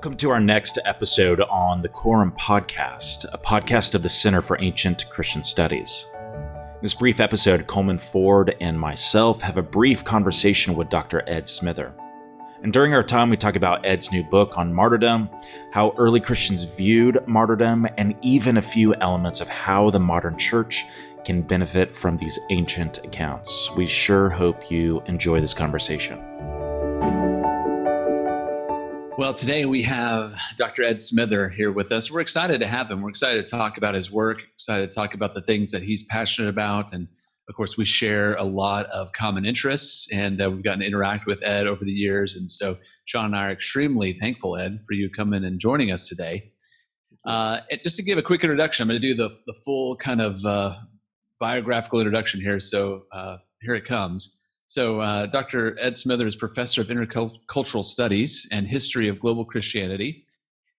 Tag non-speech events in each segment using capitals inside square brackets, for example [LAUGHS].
Welcome to our next episode on the Quorum Podcast, a podcast of the Center for Ancient Christian Studies. In this brief episode, Coleman Ford and myself have a brief conversation with Dr. Ed Smither. And during our time, we talk about Ed's new book on martyrdom, how early Christians viewed martyrdom, and even a few elements of how the modern church can benefit from these ancient accounts. We sure hope you enjoy this conversation. Well, today we have Dr. Ed Smither here with us. We're excited to have him. We're excited to talk about his work, excited to talk about the things that he's passionate about. And of course, we share a lot of common interests, and uh, we've gotten to interact with Ed over the years. And so, Shawn and I are extremely thankful, Ed, for you coming and joining us today. Uh, just to give a quick introduction, I'm going to do the, the full kind of uh, biographical introduction here. So, uh, here it comes. So, uh, Dr. Ed Smither is professor of intercultural studies and history of global Christianity,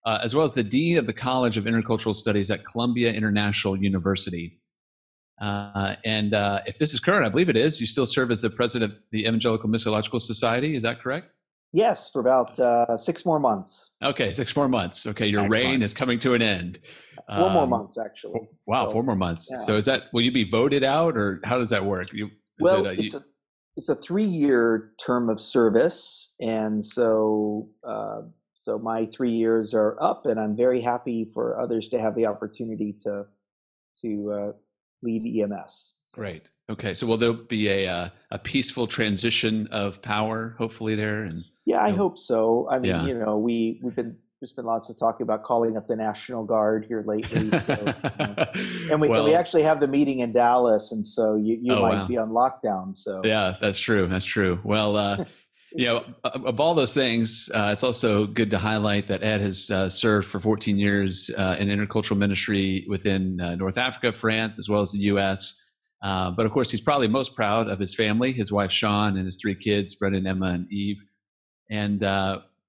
uh, as well as the dean of the College of Intercultural Studies at Columbia International University. Uh, and uh, if this is current, I believe it is, you still serve as the president of the Evangelical Missiological Society. Is that correct? Yes, for about uh, six more months. Okay, six more months. Okay, your Excellent. reign is coming to an end. Four um, more months, actually. Wow, so, four more months. Yeah. So is that will you be voted out, or how does that work? You, well, it, it's you, a it's a three year term of service, and so uh, so my three years are up, and I'm very happy for others to have the opportunity to to uh, lead EMS. Great. Okay. So will there be a uh, a peaceful transition of power, hopefully there? And yeah, I hope so. I mean, yeah. you know, we we've been there's been lots of talk about calling up the National Guard here lately. So, [LAUGHS] and, we, well, we actually have the meeting in Dallas, and so you, you oh, might wow. be on lockdown. So yeah, that's true. That's true. Well, uh, [LAUGHS] you know, of all those things, uh, it's also good to highlight that Ed has uh, served for 14 years uh, in intercultural ministry within uh, North Africa, France, as well as the U.S. Uh, but of course, he's probably most proud of his family, his wife Sean, and his three kids, Brendan, Emma, and Eve. And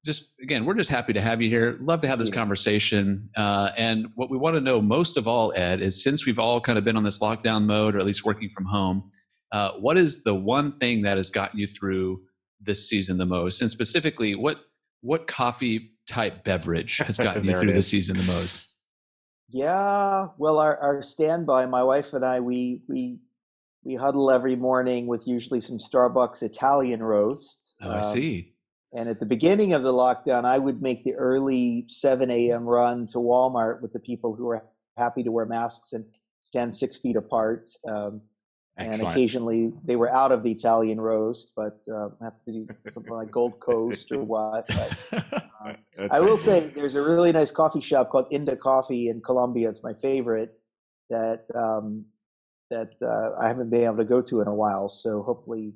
just again, we're just happy to have you here. Love to have this conversation. Uh, and what we want to know most of all, Ed, is since we've all kind of been on this lockdown mode, or at least working from home, uh, what is the one thing that has gotten you through this season the most? And specifically, what what coffee type beverage has [LAUGHS] gotten you through the season the most? Yeah, well, our, our standby, my wife and I, we we we huddle every morning with usually some Starbucks Italian roast. Oh, I um, see and at the beginning of the lockdown, I would make the early 7 a.m. run to Walmart with the people who were happy to wear masks and stand six feet apart. Um, and occasionally they were out of the Italian roast, but uh, have to do something like Gold Coast or what. But, [LAUGHS] uh, I will say there's a really nice coffee shop called Inda Coffee in Columbia. It's my favorite that um, that uh, I haven't been able to go to in a while. So hopefully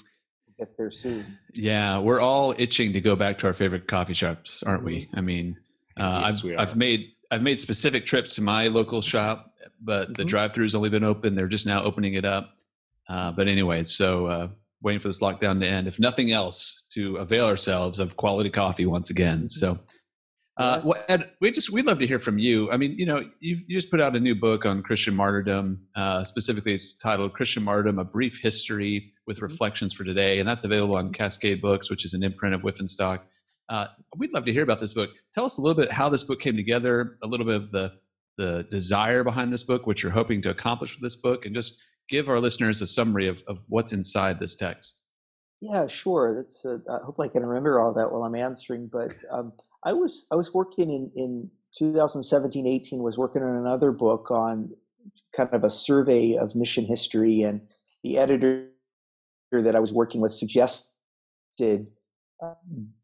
get there soon. Yeah, we're all itching to go back to our favorite coffee shops, aren't we? I mean, uh, yes, I've, I've made I've made specific trips to my local shop, but mm-hmm. the drive-through's only been open. They're just now opening it up. Uh, but anyway, so uh, waiting for this lockdown to end, if nothing else, to avail ourselves of quality coffee once again. Mm-hmm. So uh, well, Ed, we just we'd love to hear from you. I mean, you know, you you just put out a new book on Christian martyrdom. Uh, specifically, it's titled "Christian Martyrdom: A Brief History with mm-hmm. Reflections for Today," and that's available on Cascade Books, which is an imprint of Wipf and Stock. Uh, we'd love to hear about this book. Tell us a little bit how this book came together, a little bit of the the desire behind this book, what you're hoping to accomplish with this book, and just give our listeners a summary of, of what's inside this text. Yeah, sure. That's. Uh, I hope I can remember all that while I'm answering. But um, I was I was working in in 2017 18 was working on another book on kind of a survey of mission history and the editor that I was working with suggested uh,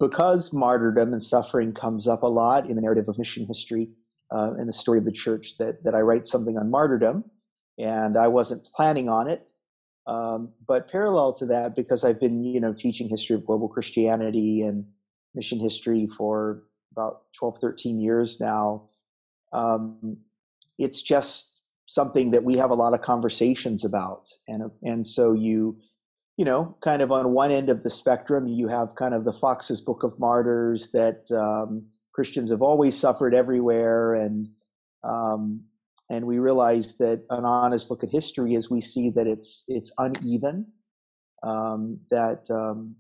because martyrdom and suffering comes up a lot in the narrative of mission history uh, in the story of the church that that I write something on martyrdom and I wasn't planning on it. Um, but parallel to that because I've been you know teaching history of global Christianity and mission history for about 12, 13 years now. Um, it's just something that we have a lot of conversations about. And, and so you, you know, kind of on one end of the spectrum, you have kind of the Fox's Book of Martyrs that um, Christians have always suffered everywhere. And, um, and we realize that an honest look at history is we see that it's, it's uneven, um, that, um,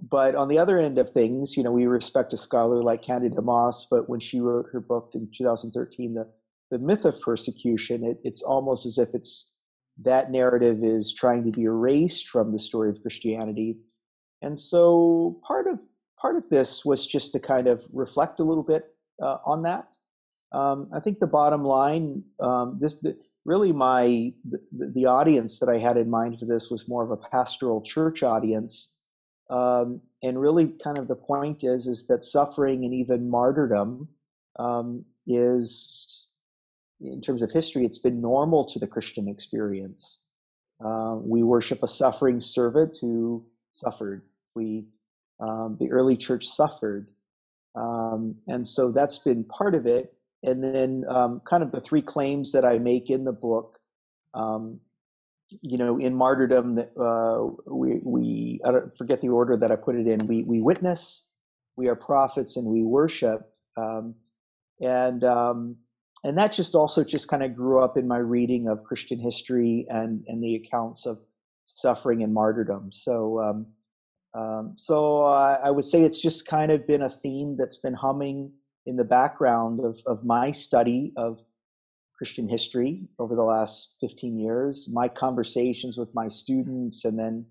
but on the other end of things, you know, we respect a scholar like Candida Moss, but when she wrote her book in 2013, the, the myth of persecution, it, it's almost as if it's that narrative is trying to be erased from the story of Christianity. And so part of part of this was just to kind of reflect a little bit uh, on that. Um, I think the bottom line, um, this the, really my the, the, audience that I had in mind for this was more of a pastoral church audience, um, and really kind of the point is is that suffering and even martyrdom um, is, in terms of history, it's been normal to the Christian experience. Uh, we worship a suffering servant who suffered. We um, the early church suffered. Um, and so that's been part of it. And then, um, kind of the three claims that I make in the book, you know, in martyrdom, that uh, we, we I don't forget the order that I put it in. We we witness, we are prophets, and we worship. Um, and um, and that just also just kind of grew up in my reading of Christian history and and the accounts of suffering and martyrdom. So um, so uh, I would say it's just kind of been a theme that's been humming in the background of, of my study of Christian history over the last 15 years, my conversations with my students, and then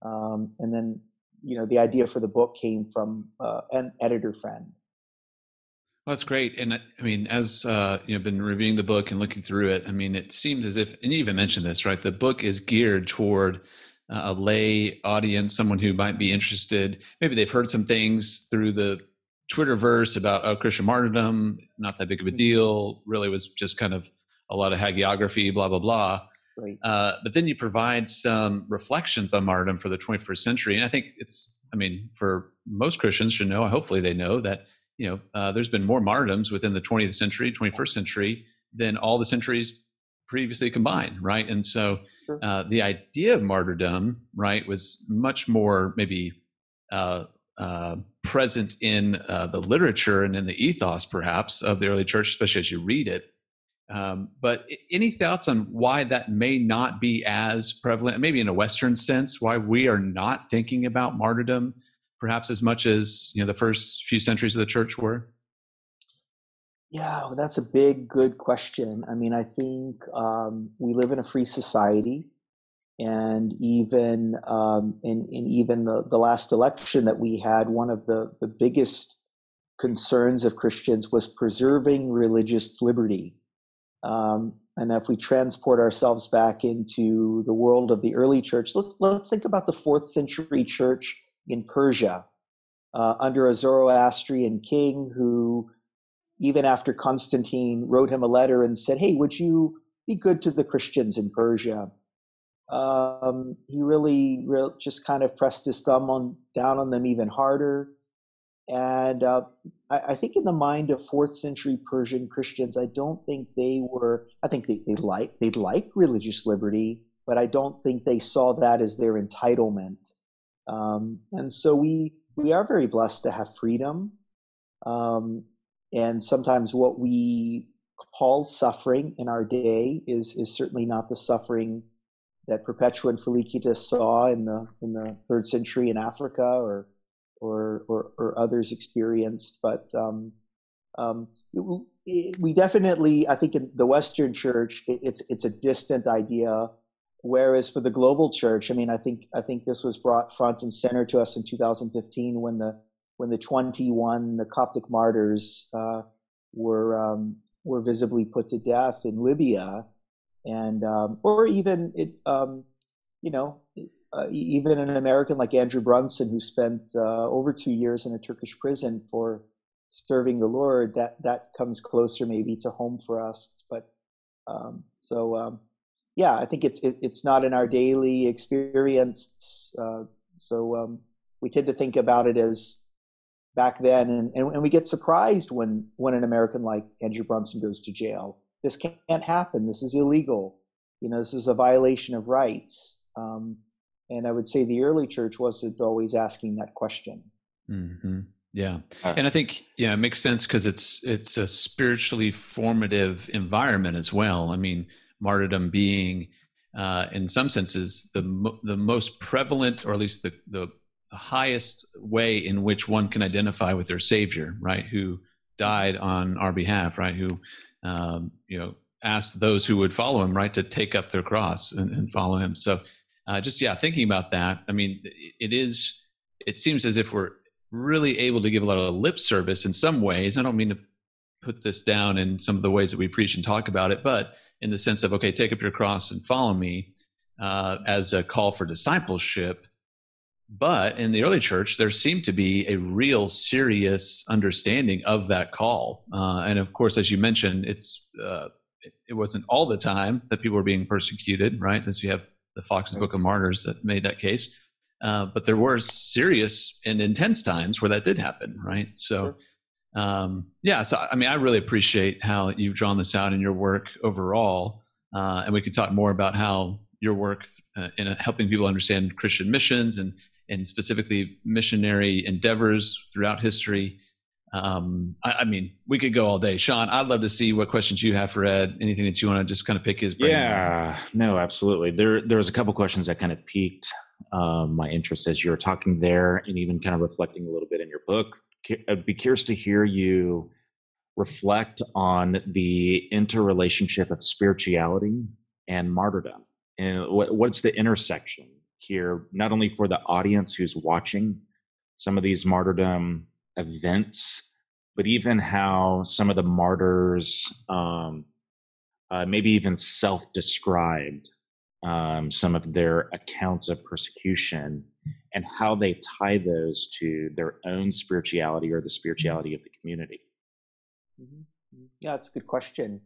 um, and then you know the idea for the book came from uh, an editor friend. Well, that's great, and I mean, as uh, you know, been reviewing the book and looking through it, I mean, it seems as if, and you even mentioned this, right? The book is geared toward a lay audience, someone who might be interested. Maybe they've heard some things through the Twitterverse about oh, Christian martyrdom, not that big of a mm-hmm. deal. Really was just kind of a lot of hagiography, blah blah blah. Right. Uh, but then you provide some reflections on martyrdom for the 21st century, and I think it's. I mean, for most Christians should know. Hopefully, they know that you know uh, there's been more martyrdoms within the 20th century, 21st century than all the centuries previously combined, right? And so uh, the idea of martyrdom, right, was much more maybe uh, uh, present in uh, the literature and in the ethos, perhaps, of the early church, especially as you read it. Um, but any thoughts on why that may not be as prevalent, maybe in a Western sense, why we are not thinking about martyrdom perhaps as much as you know the first few centuries of the church were? Yeah, well, that's a big, good question. I mean, I think um, we live in a free society, and even um, in, in even the, the last election that we had, one of the, the biggest concerns of Christians was preserving religious liberty. Um, and if we transport ourselves back into the world of the early church, let's let's think about the fourth century church in Persia uh, under a Zoroastrian king who even after Constantine wrote him a letter and said, Hey, would you be good to the Christians in Persia? Um, he really, really just kind of pressed his thumb on down on them even harder. And uh, I, I, think in the mind of fourth century Persian Christians, I don't think they were. I think they they like they like religious liberty, but I don't think they saw that as their entitlement. Um, and so we we are very blessed to have freedom. Um, and sometimes what we call suffering in our day is is certainly not the suffering that Perpetua and Felicitas saw in the in the third century in Africa or or or, or others experienced. But um, um, it, we definitely, I think, in the Western Church, it, it's it's a distant idea. Whereas for the global church, I mean, I think I think this was brought front and center to us in 2015 when the when the 21 the Coptic martyrs uh, were um, were visibly put to death in Libya, and um, or even it, um, you know, uh, even an American like Andrew Brunson who spent uh, over two years in a Turkish prison for serving the Lord. That that comes closer maybe to home for us, but um, so. Um, yeah, I think it's it, it's not in our daily experience, uh, so um, we tend to think about it as back then, and, and, and we get surprised when when an American like Andrew Brunson goes to jail. This can't happen. This is illegal. You know, this is a violation of rights. Um, and I would say the early church wasn't always asking that question. Mm-hmm. Yeah, and I think yeah, it makes sense because it's it's a spiritually formative environment as well. I mean, martyrdom being, uh, in some senses, the the most prevalent, or at least the the highest way in which one can identify with their Savior, right? Who died on our behalf, right? Who, um, you know, asked those who would follow him, right, to take up their cross and, and follow him. So, uh, just yeah, thinking about that. I mean, it is. It seems as if we're really able to give a lot of lip service in some ways. I don't mean to put this down in some of the ways that we preach and talk about it, but in the sense of okay, take up your cross and follow me uh, as a call for discipleship. But in the early church, there seemed to be a real serious understanding of that call. Uh, and of course, as you mentioned, it's uh, it wasn't all the time that people were being persecuted, right? As you have the Fox's Book of Martyrs that made that case. Uh, but there were serious and intense times where that did happen, right? So, um, yeah. So, I mean, I really appreciate how you've drawn this out in your work overall, uh, and we could talk more about how your work uh, in helping people understand Christian missions and and specifically missionary endeavors throughout history. Um, I, I, mean, we could go all day. Shawn, I'd love to see what questions you have for Ed. Anything that you want to just kind of pick his brain. Yeah, no, absolutely. There, there was a couple questions that kind of piqued um, my interest as you were talking there, and even kind of reflecting a little bit in your book. I'd be curious to hear you reflect on the interrelationship of spirituality and martyrdom and what, what's the intersection here not only for the audience who's watching some of these martyrdom events but even how some of the martyrs um, uh, maybe even self-described um, some of their accounts of persecution and how they tie those to their own spirituality or the spirituality of the community. Mm-hmm. yeah that's a good question.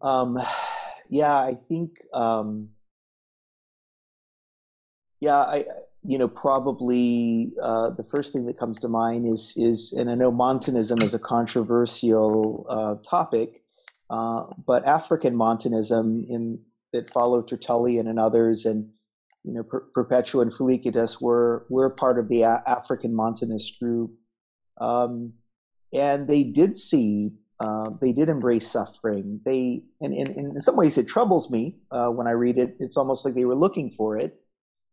Um, [SIGHS] yeah, I think, um, yeah, I, you know, probably uh, the first thing that comes to mind is is, and I know Montanism is a controversial uh, topic, uh, but African Montanism in that followed Tertullian and others, and you know, per- Perpetua and Felicitas were were part of the a- African Montanist group, um, and they did see uh, they did embrace suffering. They, and, and, and, in some ways, it troubles me uh, when I read it. It's almost like they were looking for it.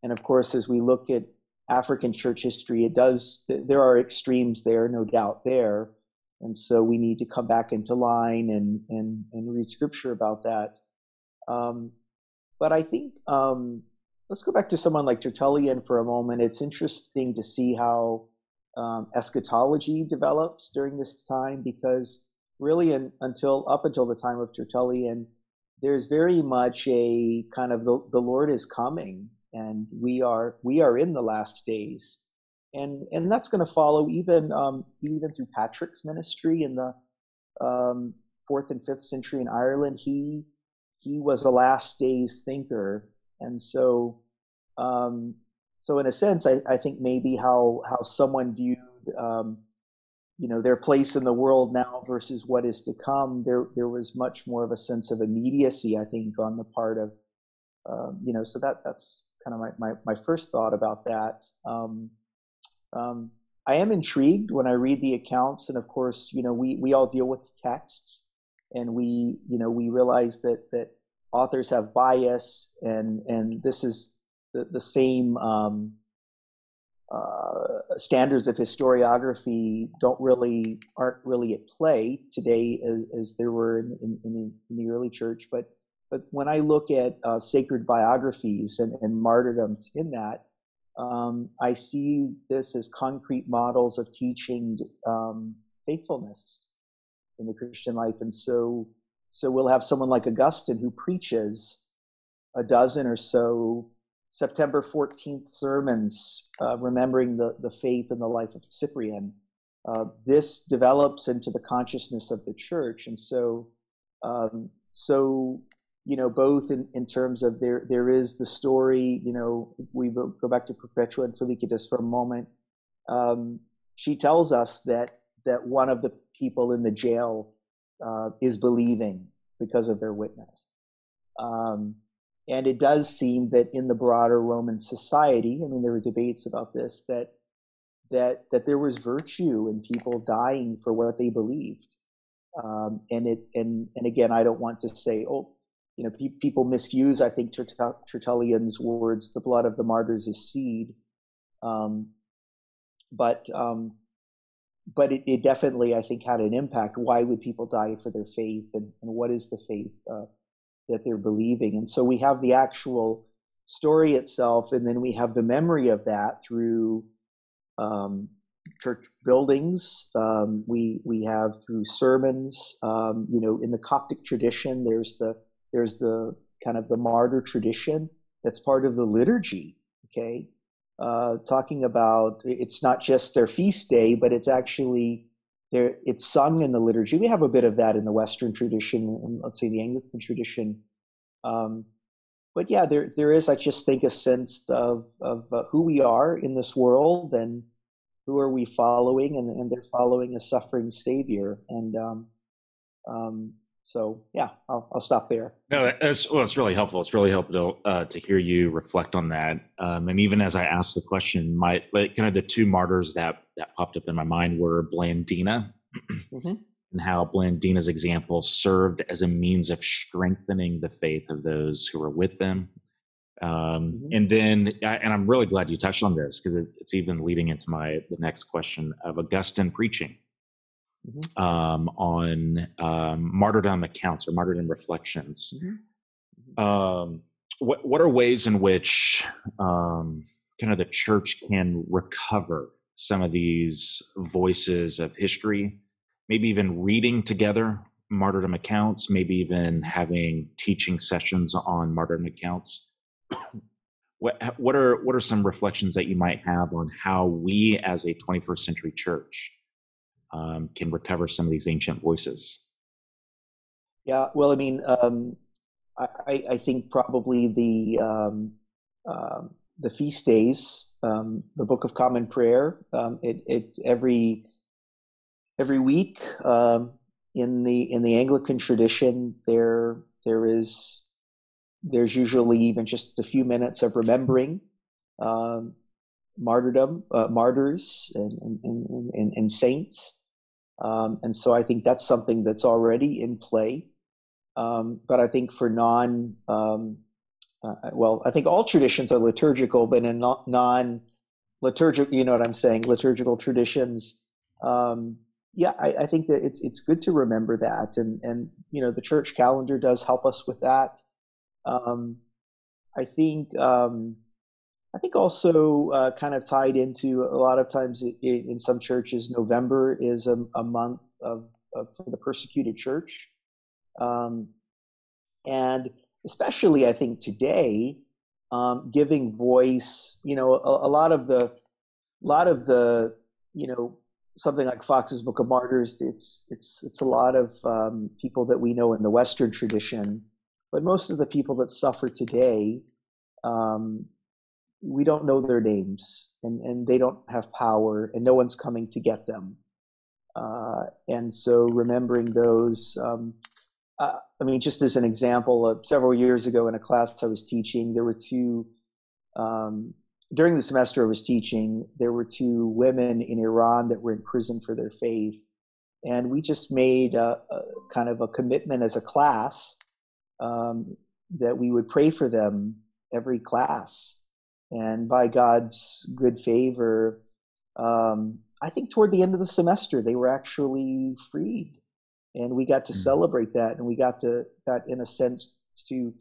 And of course, as we look at African church history, it does. There are extremes there, no doubt there, and so we need to come back into line and and and read scripture about that. Um, but I think um, let's go back to someone like Tertullian for a moment. It's interesting to see how um, eschatology develops during this time because really in, until up until the time of Tertullian, there's very much a kind of the, the Lord is coming and we are we are in the last days. And and that's going to follow even um, even through Patrick's ministry in the um, fourth and fifth century in Ireland. He he was a last days thinker, and so um, so in a sense, I, I think maybe how how someone viewed um, you know their place in the world now versus what is to come there there was much more of a sense of immediacy i think on the part of um, you know so that that's kind of my, my, my first thought about that um, um, i am intrigued when i read the accounts and of course you know we we all deal with texts and we you know we realize that that authors have bias and and this is the, the same um, uh, standards of historiography don't really aren't really at play today as, as there were in, in, in, the, in, the, early church. But but when I look at uh, sacred biographies and, and martyrdoms in that, um, I see this as concrete models of teaching um, faithfulness in the Christian life. And so so we'll have someone like Augustine who preaches a dozen or so September 14th sermons, uh, remembering the, the faith and the life of Cyprian. Uh, this develops into the consciousness of the church. And so, um, so you know, both in, in terms of there, there is the story, you know, we go back to Perpetua and Felicitas for a moment. Um, she tells us that, that one of the people in the jail uh, is believing because of their witness. Um, and it does seem that in the broader Roman society, I mean, there were debates about this, that that that there was virtue in people dying for what they believed. Um, and it and and again, I don't want to say, oh, you know, pe- people misuse. I think Tertullian's words, "The blood of the martyrs is seed." Um, but um, but it, it, definitely, I think, had an impact. Why would people die for their faith, and, and what is the faith uh, that they're believing? And so we have the actual story itself, and then we have the memory of that through um, church buildings. Um, we we have through sermons. Um, you know, in the Coptic tradition, there's the there's the kind of the martyr tradition that's part of the liturgy. Okay, uh, talking about it's not just their feast day, but it's actually there. It's sung in the liturgy. We have a bit of that in the Western tradition, and let's say the Anglican tradition. Um, but yeah, there there is. I just think a sense of of uh, who we are in this world and who are we following, and, and they're following a suffering Savior, and um, um, so yeah, I'll, I'll stop there. No, that's well, it's really helpful. It's really helpful uh, to hear you reflect on that. Um, and even as I asked the question, my like, kind of the two martyrs that that popped up in my mind were Blandina, mm-hmm. and how Blandina's example served as a means of strengthening the faith of those who were with them. Um, mm-hmm. And then, and I'm really glad you touched on this because it, it's even leading into my the next question of Augustine preaching mm-hmm. um, on um, martyrdom accounts or martyrdom reflections. Mm-hmm. mm-hmm. Um, what what are ways in which um, kind of the church can recover some of these voices of history? Maybe even reading together martyrdom accounts, maybe even having teaching sessions on martyrdom accounts. [CLEARS THROAT] what what are what are some reflections that you might have on how we as a 21st century church um, can recover some of these ancient voices? Yeah, well, I mean, um, I, I, think probably the um, uh, the feast days, um, the Book of Common Prayer, um, it, it every every week in the in the Anglican tradition, there there is there's usually even just a few minutes of remembering martyrdom, uh, martyrs, and, and, and, and saints. Um, and so I think that's something that's already in play. Um, but I think for non, um, uh, well, I think all traditions are liturgical, but in non liturgical, you know what I'm saying, liturgical traditions, um, yeah, I, I, think that it's it's good to remember that, and and you know the church calendar does help us with that. Um, I think um, I think also uh, kind of tied into a lot of times it, in some churches, November is a, a month of, of, for the persecuted church, um, and especially I think today, um, giving voice. You know, a, a, lot of the, lot of the, you know, something like Fox's Book of Martyrs. It's it's it's a lot of um, people that we know in the Western tradition but most of the people that suffer today, um, we don't know their names and, and they don't have power and no one's coming to get them. Uh, and so remembering those, um, uh, I mean, just as an example, uh, several years ago in a class I was teaching, there were two, um, during the semester I was teaching, there were two women in Iran that were in prison for their faith. And we just made a, a kind of a commitment as a class um, that we would pray for them every class. And by God's good favor, um, I think toward the end of the semester, they were actually freed. And we got to mm-hmm. celebrate that. And we got to, got in a sense, to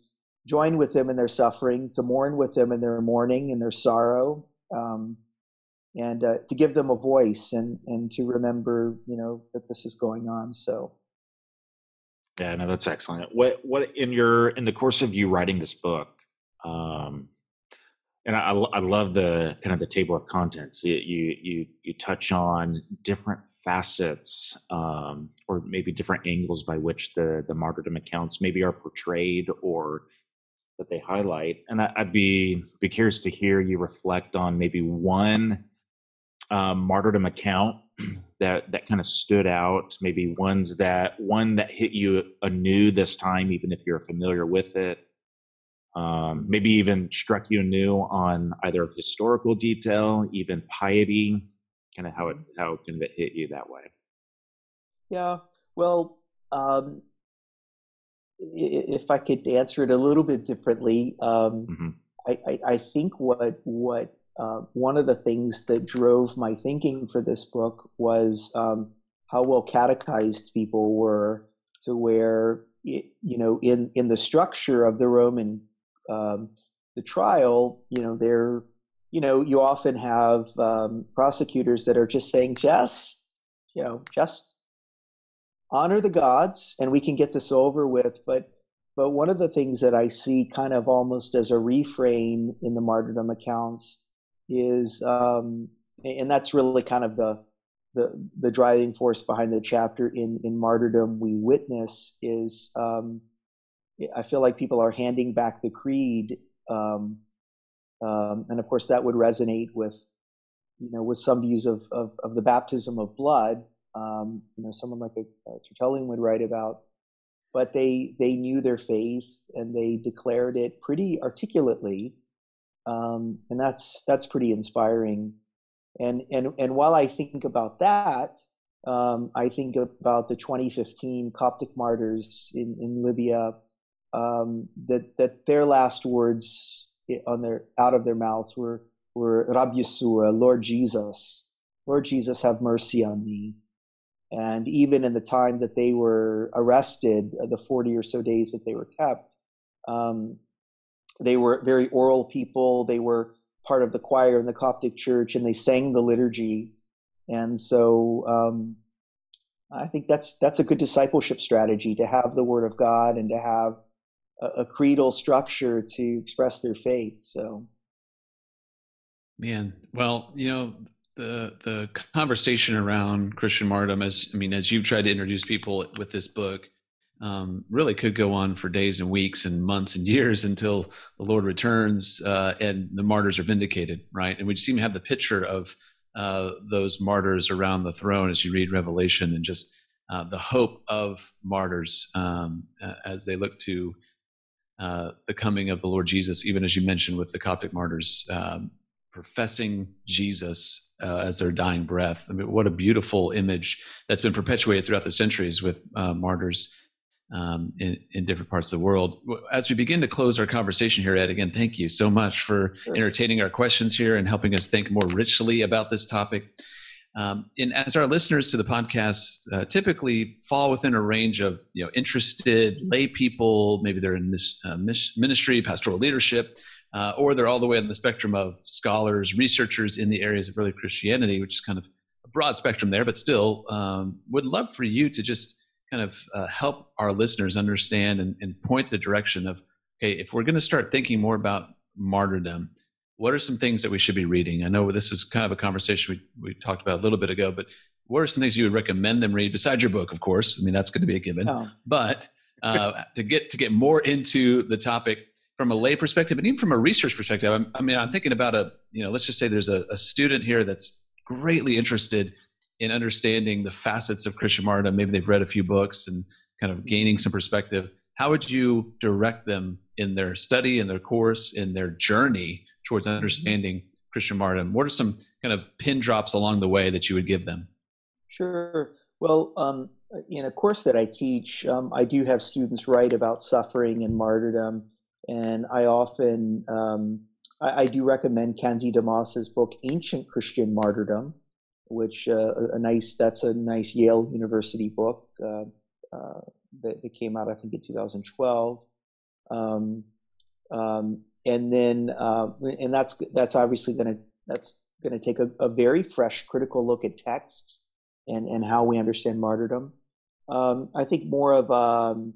join with them in their suffering, to mourn with them in their mourning and their sorrow, um, and uh, to give them a voice and, and to remember, you know, that this is going on. So yeah, no, that's excellent. What what in your in the course of you writing this book, um, and I, I love the kind of the table of contents. You you you, touch on different facets, um, or maybe different angles by which the the martyrdom accounts maybe are portrayed or that they highlight. And I, would be be curious to hear you reflect on maybe one um, martyrdom account [CLEARS THROAT] that that kind of stood out maybe ones that one that hit you anew this time even if you're familiar with it um, maybe even struck you new on either historical detail even piety kind of how it how kind of it hit you that way. Yeah. Well um, if i could answer it a little bit differently um, mm-hmm. I, I, I think what what uh, one of the things that drove my thinking for this book was um, how well catechized people were to where you know in in the structure of the roman um, the trial you know they're you know you often have um, prosecutors that are just saying just you know just honor the gods and we can get this over with. But but one of the things that i see kind of almost as a refrain in the martyrdom accounts is um, and that's really kind of the the the driving force behind the chapter in in martyrdom we witness is um, I feel like people are handing back the creed, um, um, and of course that would resonate with you know with some views of of, of the baptism of blood. Um, you know, someone like a, a Tertullian would write about, but they they knew their faith and they declared it pretty articulately, um, and that's that's pretty inspiring. And and and while I think about that, um, I think about the 2015 Coptic martyrs in, in Libya. Um, that that their last words on their out of their mouths were were Rab Yeshua, Lord Jesus, Lord Jesus, have mercy on me. And even in the time that they were arrested, uh, the 40 or so days that they were kept, um, they were very oral people. They were part of the choir in the Coptic church, and they sang the liturgy. And so um, I think that's that's a good discipleship strategy to have the Word of God and to have a, a creedal structure to express their faith. So, man, well, you know, the the conversation around Christian martyrdom, as I mean, as you've tried to introduce people with this book, um, really could go on for days and weeks and months and [LAUGHS] years until the Lord returns uh, and the martyrs are vindicated, right? And we seem to have the picture of uh, those martyrs around the throne as you read Revelation and just uh, the hope of martyrs um, as they look to uh, the coming of the Lord Jesus, even as you mentioned with the Coptic martyrs. Um, professing Jesus uh, as their dying breath. I mean, what a beautiful image that's been perpetuated throughout the centuries with uh, martyrs um, in, in, different parts of the world. As we begin to close our conversation here, Ed, again, thank you so much for entertaining our questions here and helping us think more richly about this topic. Um, and as our listeners to the podcast uh, typically fall within a range of you know interested lay people, maybe they're in this uh, ministry, pastoral leadership, uh, or they're all the way on the spectrum of scholars, researchers in the areas of early Christianity, which is kind of a broad spectrum there, but still um, would love for you to just kind of uh, help our listeners understand and, and point the direction of okay if we're going to start thinking more about martyrdom what are some things that we should be reading i know this was kind of a conversation we, we talked about a little bit ago but what are some things you would recommend them read besides your book of course i mean that's going to be a given oh. but uh, [LAUGHS] to get to get more into the topic from a lay perspective and even from a research perspective I'm, i mean i'm thinking about a you know let's just say there's a, a student here that's greatly interested in understanding the facets of Christian martyrdom. Maybe they've read a few books and kind of gaining some perspective. How would you direct them in their study, in their course, in their journey towards understanding Christian martyrdom? What are some kind of pin drops along the way that you would give them? Sure. Well, um, in a course that I teach, um, I do have students write about suffering and martyrdom, and I often um, I, I, do recommend Candida Moss's book, Ancient Christian Martyrdom, which uh, a nice that's a nice Yale University book uh, uh, that, that, came out I think in 2012. Um, um, and then uh, and that's that's obviously going to that's going to take a, a, very fresh critical look at texts and and how we understand martyrdom. Um, I think more of um,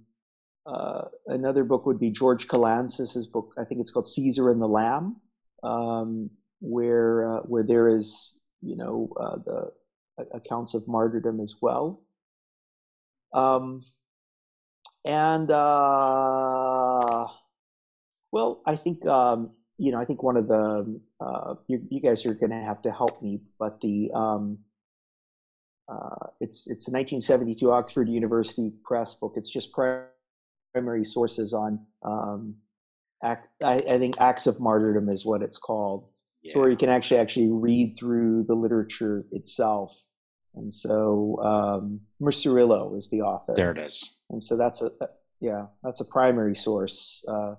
uh, another book would be George Kalantzis's book. I think it's called Caesar and the Lamb, um, where uh, where there is you know, uh, the accounts of martyrdom as well. Um, and uh, well, I think um, you know, I think one of the uh, you, you, guys are going to have to help me, but the um, uh, it's it's a 1972 Oxford University Press book. It's just primary sources on um, act, I, I, think acts of martyrdom is what it's called yeah. so where you can actually actually read through the literature itself. And so um, is the author. There it is. And so that's a, yeah, that's a primary source uh,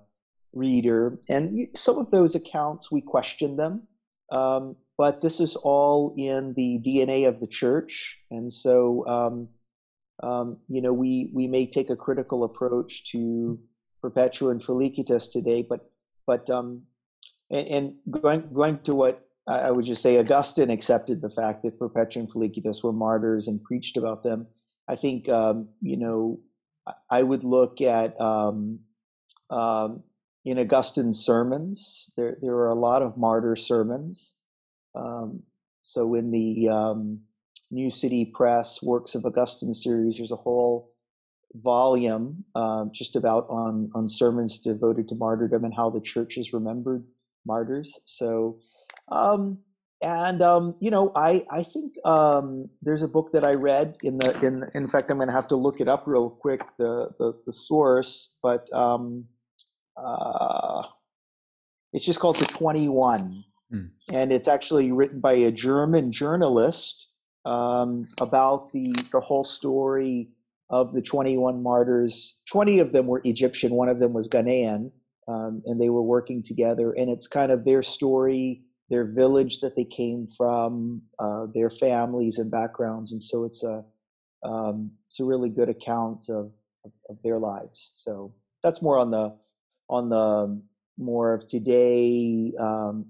reader. And some of those accounts we question them. Um, but this is all in the DNA of the church, and so um, um, you know we we may take a critical approach to Perpetua and Felicitas today, but but um, and, and going going to what I would just say, Augustine accepted the fact that Perpetua and Felicitas were martyrs and preached about them. I think um, you know I would look at um, um, in Augustine's sermons. There there are a lot of martyr sermons. Um, so in the um, New City Press Works of Augustine series, there's a whole volume uh, just about on on sermons devoted to martyrdom and how the church has remembered martyrs. So, um, and um, you know, I I think um, there's a book that I read in the in in fact I'm going to have to look it up real quick the the, the source, but um, uh, it's just called the 21, mm. and it's actually written by a German journalist um, about the the whole story of the 21 martyrs. 20 of them were Egyptian, one of them was Ghanaian, um, and they were working together. And it's kind of their story, their village that they came from, uh, their families and backgrounds, and so it's a um, it's a really good account of, of, of their lives. So that's more on the on the more of today. Um,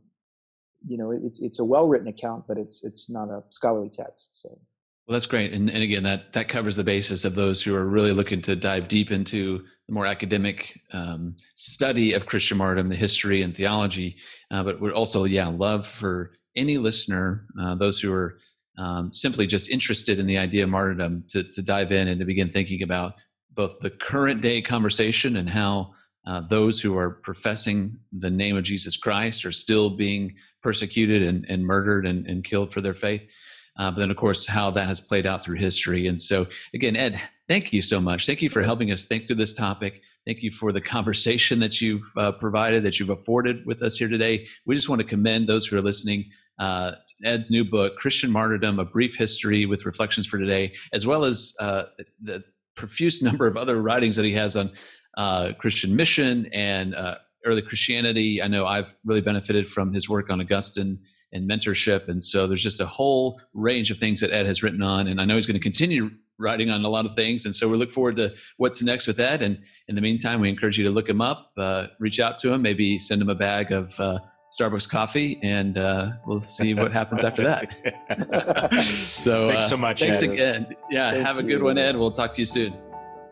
you know, it's it's a well written account, but it's it's not a scholarly text. So. Well, that's great, and, and again, that that covers the basis of those who are really looking to dive deep into the more academic um, study of Christian martyrdom, the history and theology. Uh, but we're also, yeah, love for any listener, uh, those who are um, simply just interested in the idea of martyrdom, to to dive in and to begin thinking about both the current day conversation and how uh, those who are professing the name of Jesus Christ are still being persecuted and, and murdered and, and killed for their faith uh, but then of course how that has played out through history. And so again, Ed, thank you so much. Thank you for helping us think through this topic. Thank you for the conversation that you've uh, provided, that you've afforded with us here today. We just want to commend those who are listening. Uh, Ed's new book, Christian Martyrdom: A Brief History with Reflections for Today, as well as uh, the profuse number of other writings that he has on uh, Christian mission and uh, early Christianity. I know I've really benefited from his work on Augustine and mentorship. And so there's just a whole range of things that Ed has written on. And I know he's going to continue writing on a lot of things. And so we look forward to what's next with Ed. And in the meantime, we encourage you to look him up, uh, reach out to him, maybe send him a bag of uh, Starbucks coffee, and uh, we'll see what happens after that. [LAUGHS] so thanks so uh, much. Thanks Ed. again. Yeah, thank have a good one, Ed. We'll talk to you soon.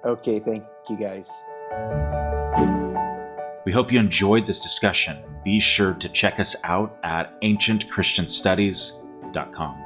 Okay, thank you guys. We hope you enjoyed this discussion be sure to check us out at ancientchristianstudies.com.